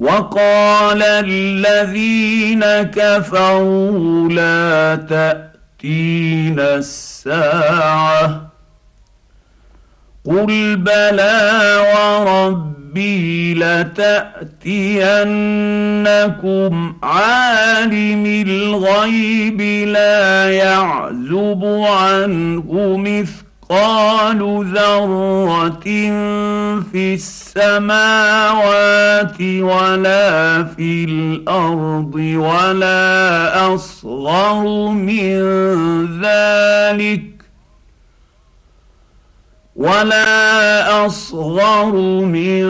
وقال الذين كفروا لا تأتين الساعة قل بلى وربي لتأتينكم عالم الغيب لا يعزب عنه مثل مثقال ذرة في السماوات ولا في الأرض ولا أصغر من ذلك ولا أصغر من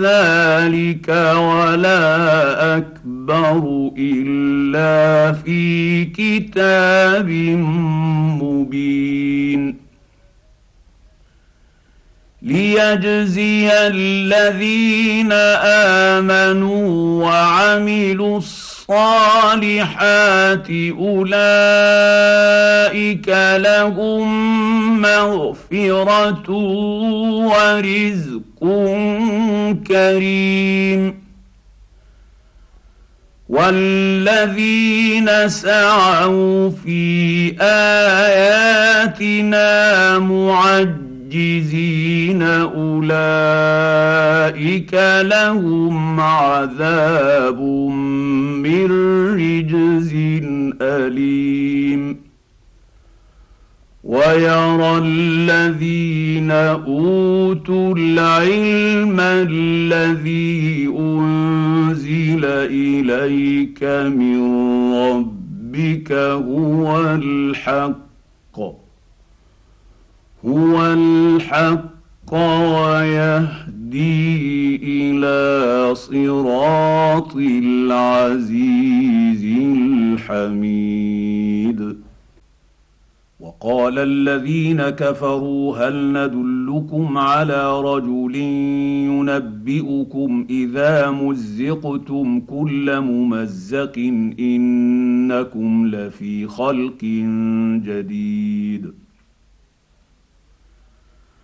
ذلك ولا أكبر إلا في كتاب مبين ليجزي الذين آمنوا وعملوا الصالحات أولئك لهم مغفرة ورزق كريم. والذين سعوا في اياتنا معجلين معجزين أولئك لهم عذاب من رجز أليم. ويرى الذين أوتوا العلم الذي أنزل إليك من ربك هو الحق. هو الحق ويهدي إلى صراط العزيز الحميد. وقال الذين كفروا هل ندلكم على رجل ينبئكم إذا مزقتم كل ممزق إنكم لفي خلق جديد.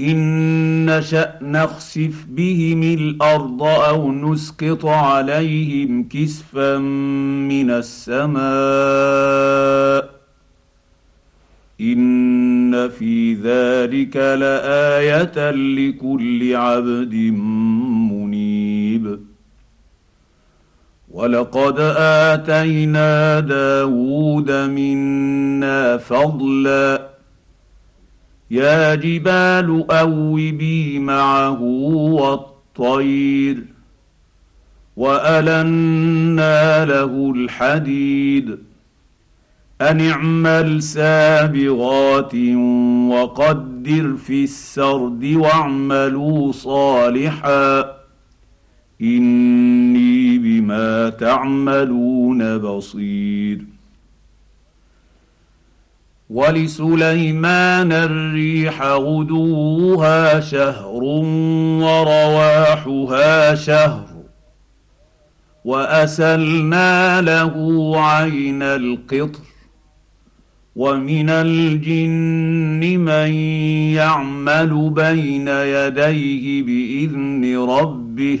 إن نشأ نخسف بهم الأرض أو نسقط عليهم كسفا من السماء إن في ذلك لآية لكل عبد منيب ولقد آتينا داود منا فضلا يا جبال اوبي معه والطير وألنا له الحديد أن اعمل سابغات وقدر في السرد واعملوا صالحا إني بما تعملون بصير ولسليمان الريح غدوها شهر ورواحها شهر وأسلنا له عين القطر ومن الجن من يعمل بين يديه بإذن ربه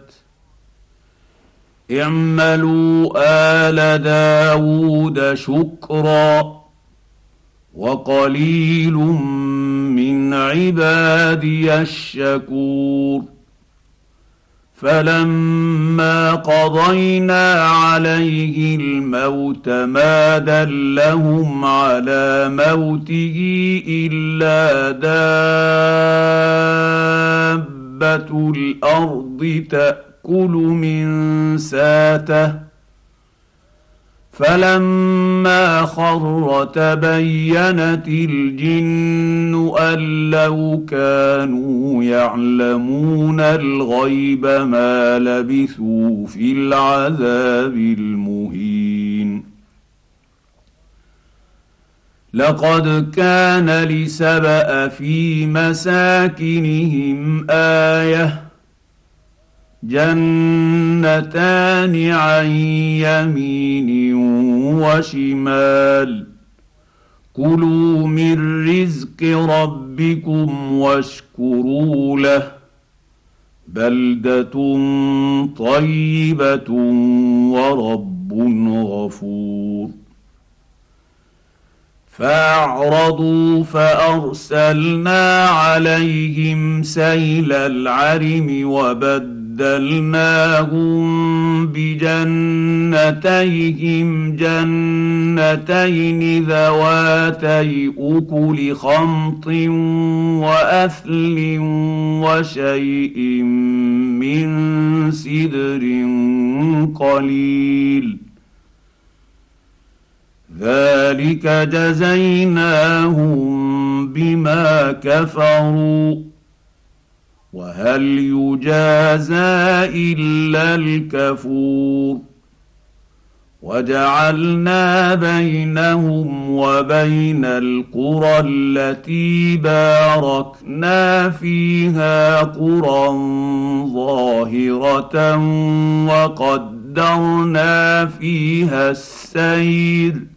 اعملوا آل داود شكرا وقليل من عبادي الشكور. فلما قضينا عليه الموت ما دلهم على موته إلا دابة الأرض تاكل من ساته فلما خر تبينت الجن أن لو كانوا يعلمون الغيب ما لبثوا في العذاب المهين. لقد كان لسبأ في مساكنهم آية جنتان عن يمين وشمال. كلوا من رزق ربكم واشكروا له. بلدة طيبة ورب غفور. فاعرضوا فأرسلنا عليهم سيل العرم وبد بدلناهم بجنتيهم جنتين ذواتي اكل خمط واثل وشيء من سدر قليل. ذلك جزيناهم بما كفروا. وهل يجازى إلا الكفور وجعلنا بينهم وبين القرى التي باركنا فيها قرى ظاهرة وقدرنا فيها السير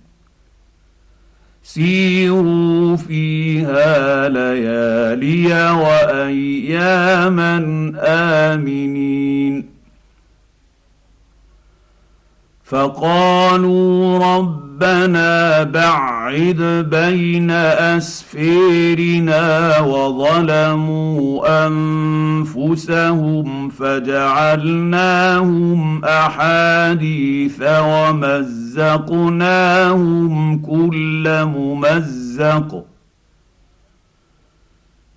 سيروا فيها ليالي وأياما آمنين. فقالوا ربنا بعد بين اسفيرنا وظلموا أنفسهم فجعلناهم أحاديث ومزقناهم كل ممزق.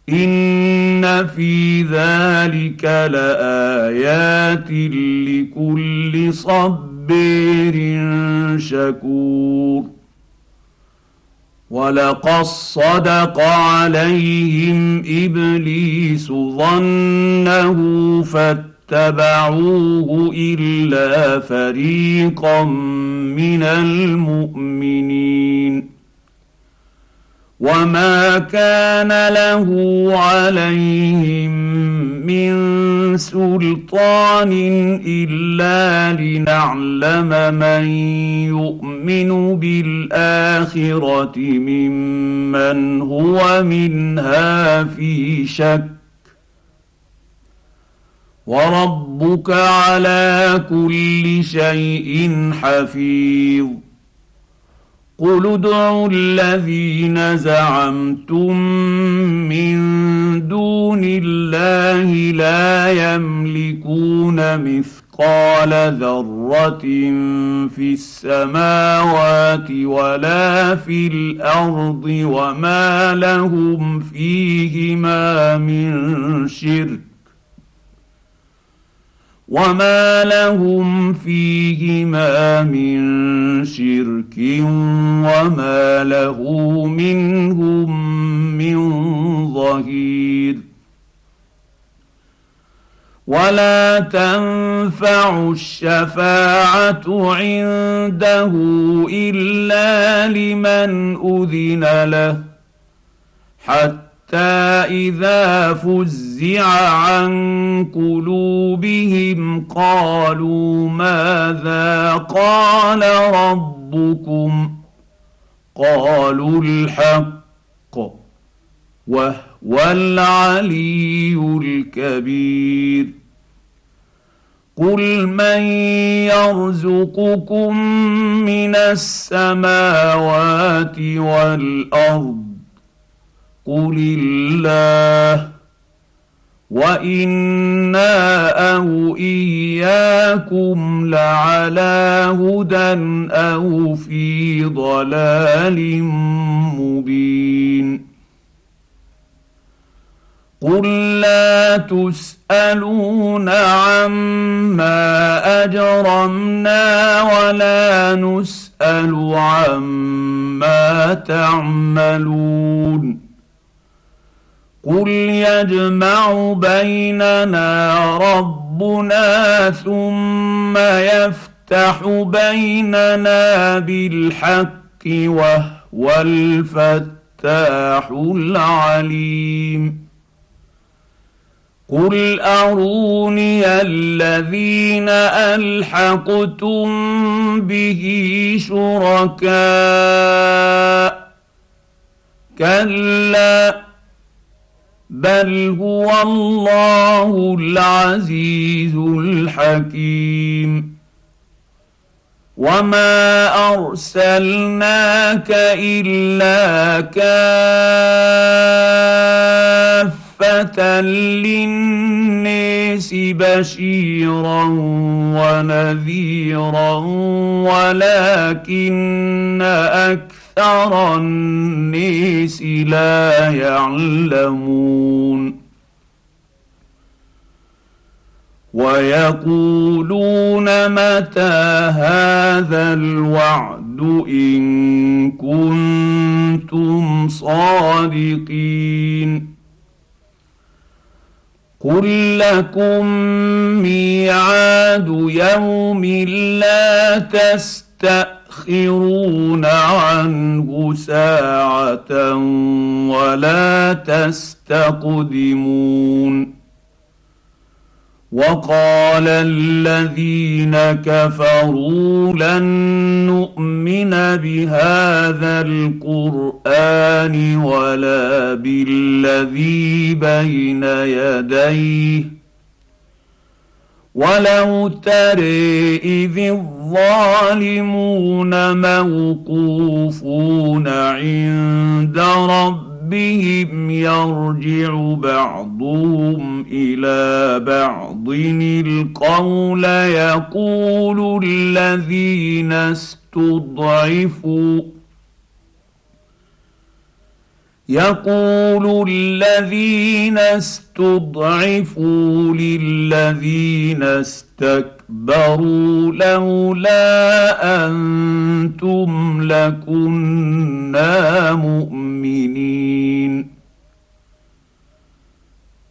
إن في ذلك لآيات لكل صبر صبير شكور ولقد صدق عليهم إبليس ظنه فاتبعوه إلا فريقا من المؤمنين وما كان له عليهم من سلطان الا لنعلم من يؤمن بالاخره ممن هو منها في شك وربك على كل شيء حفيظ قل ادعوا الذين زعمتم من دون الله لا يملكون مثقال ذره في السماوات ولا في الأرض وما لهم فيهما من شرك وما لهم فيهما من شرك وما له منهم من ظهير ولا تنفع الشفاعه عنده الا لمن اذن له حتى حتى اذا فزع عن قلوبهم قالوا ماذا قال ربكم قالوا الحق وهو العلي الكبير قل من يرزقكم من السماوات والارض قل الله وأنا أو اياكم لعلى هدى أو في ضلال مبين قل لا تسالون عما اجرمنا ولا نسال عما تعملون قل يجمع بيننا ربنا ثم يفتح بيننا بالحق وهو الفتاح العليم قل اروني الذين الحقتم به شركاء كلا بل هو الله العزيز الحكيم وما ارسلناك الا كافه للناس بشيرا ونذيرا ولكن أكثر أكثر الناس لا يعلمون. ويقولون متى هذا الوعد إن كنتم صادقين. قل لكم ميعاد يوم لا تستأ تستاخرون عنه ساعة ولا تستقدمون. وقال الذين كفروا لن نؤمن بهذا القرآن ولا بالذي بين يديه. ولو تري اذ الظالمون موقوفون عند ربهم يرجع بعضهم إلى بعض القول يقول الذين استضعفوا يقول الذين استضعفوا للذين استكبروا لولا أنتم لكنا مؤمنين.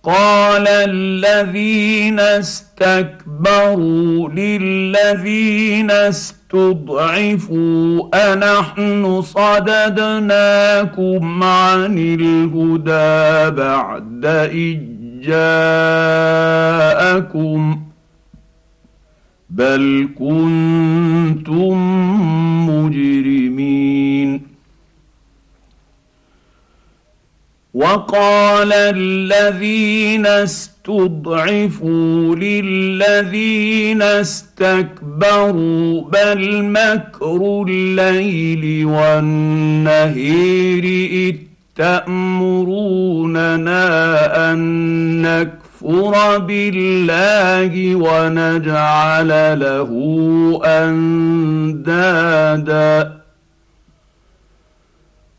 قال الذين استكبروا للذين استضعفوا أنحن صددناكم عن الهدى بعد إذ جاءكم بل كنتم وقال الذين استضعفوا للذين استكبروا بل مكر الليل والنهير إذ تأمروننا أن نكفر بالله ونجعل له أندادا.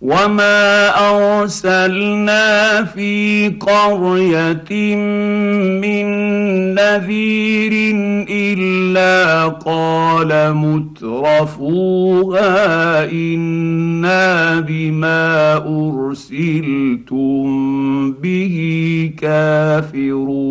وما ارسلنا في قريه من نذير الا قال مترفوها أنا بما ارسلتم به كافرون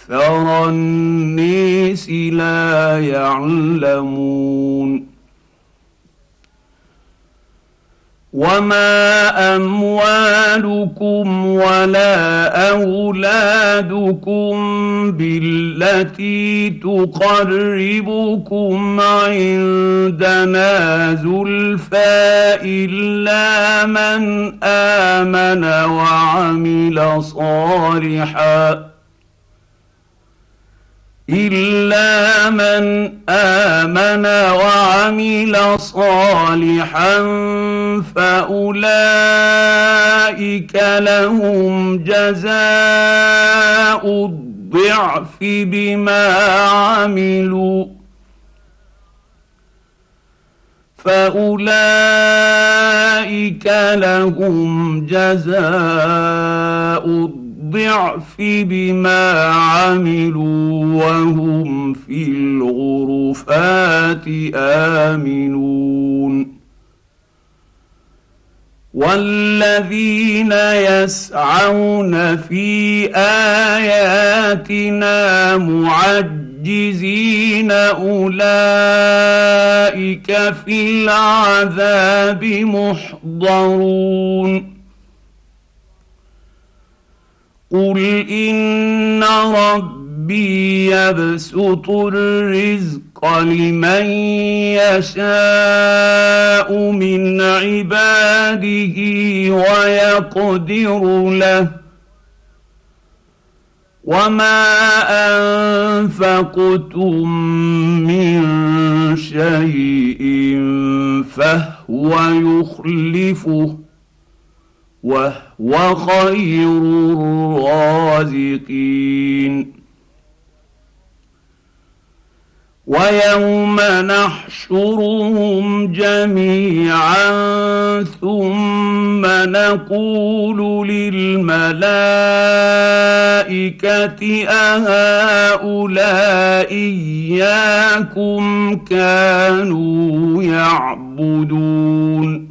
أكثر النيس لا يعلمون وما اموالكم ولا اولادكم بالتي تقربكم عندنا زلفى الا من امن وعمل صالحا الا من امن وعمل صالحا فاولئك لهم جزاء الضعف بما عملوا فاولئك لهم جزاء الضعف الضعف بما عملوا وهم في الغرفات آمنون. والذين يسعون في آياتنا معجزين أولئك في العذاب محضرون. قل ان ربي يبسط الرزق لمن يشاء من عباده ويقدر له وما انفقتم من شيء فهو يخلفه وهو خير الرازقين. ويوم نحشرهم جميعا ثم نقول للملائكة أهؤلاء إياكم كانوا يعبدون.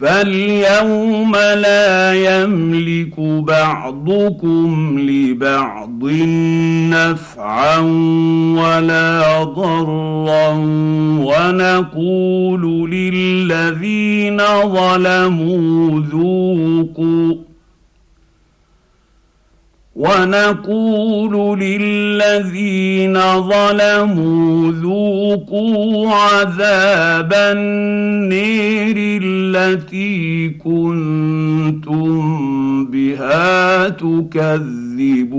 فاليوم لا يملك بعضكم لبعض نفعا ولا ضرا ونقول للذين ظلموا ذوقوا ونقول للذين ظلموا ذوقوا عذاب النير التي كنتم بها تكذبون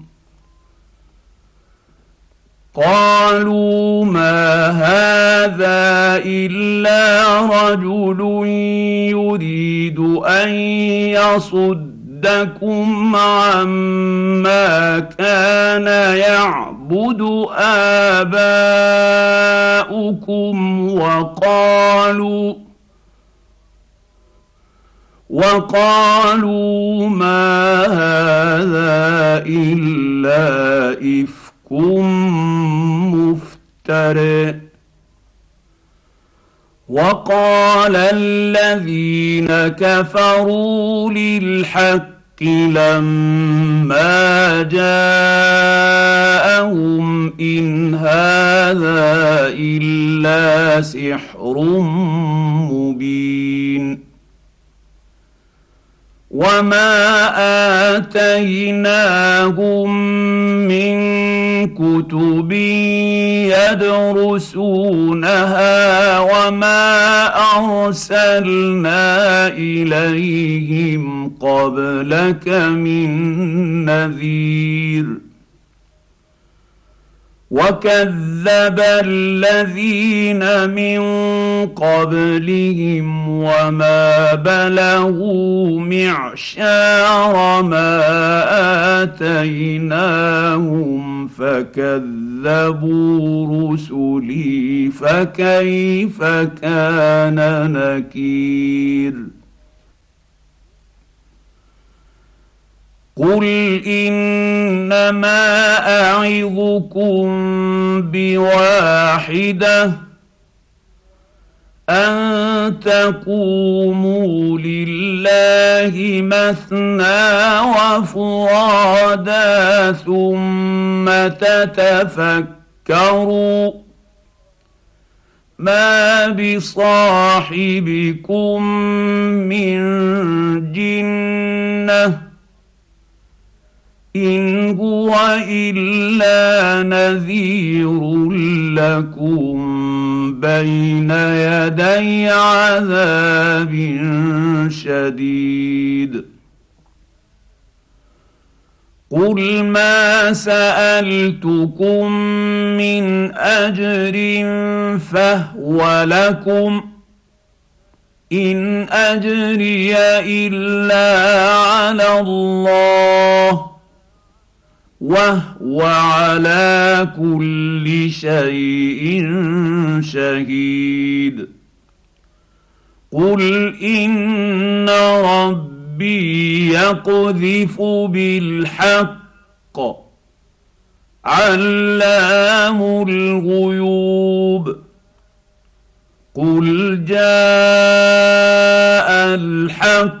قالوا ما هذا إلا رجل يريد أن يصدكم عما كان يعبد آباؤكم وقالوا وقالوا ما هذا إلا افك مفتر وقال الذين كفروا للحق لما جاءهم إن هذا إلا سحر مبين. وما آتيناهم من كتب يدرسونها وما أرسلنا إليهم قبلك من نذير وكذب الذين من قبلهم وما بلغوا معشار ما اتيناهم فكذبوا رسلي فكيف كان نكير قل انما اعظكم بواحده ان تقوموا لله مثنى وفرادا ثم تتفكروا ما بصاحبكم من جنه إن هو إلا نذير لكم بين يدي عذاب شديد. قل ما سألتكم من أجر فهو لكم. إن أجري إلا على الله. وهو على كل شيء شهيد. قل ان ربي يقذف بالحق علام الغيوب. قل جاء الحق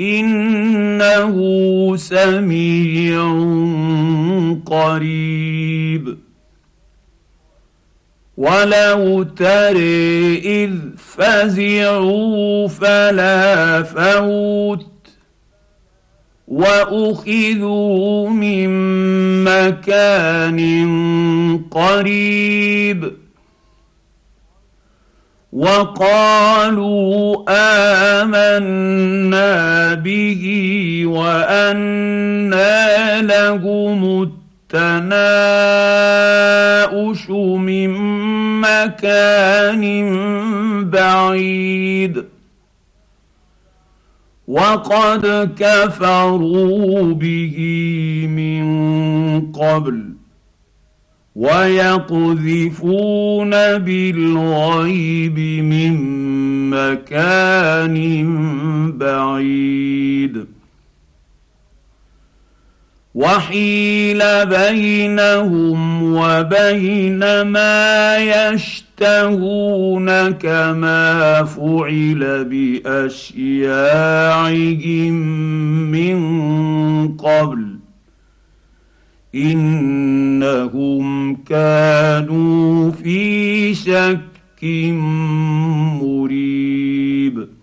إنه سميع قريب. ولو تري اذ فزعوا فلا فوت واخذوا من مكان قريب. وقالوا آمنا به وانى لهم التناؤش من مكان بعيد. وقد كفروا به من قبل. ويقذفون بالغيب من مكان بعيد. وحيل بينهم وبين ما يشتهون كما فعل بأشياعهم من قبل. إنهم كانوا في شك مريب.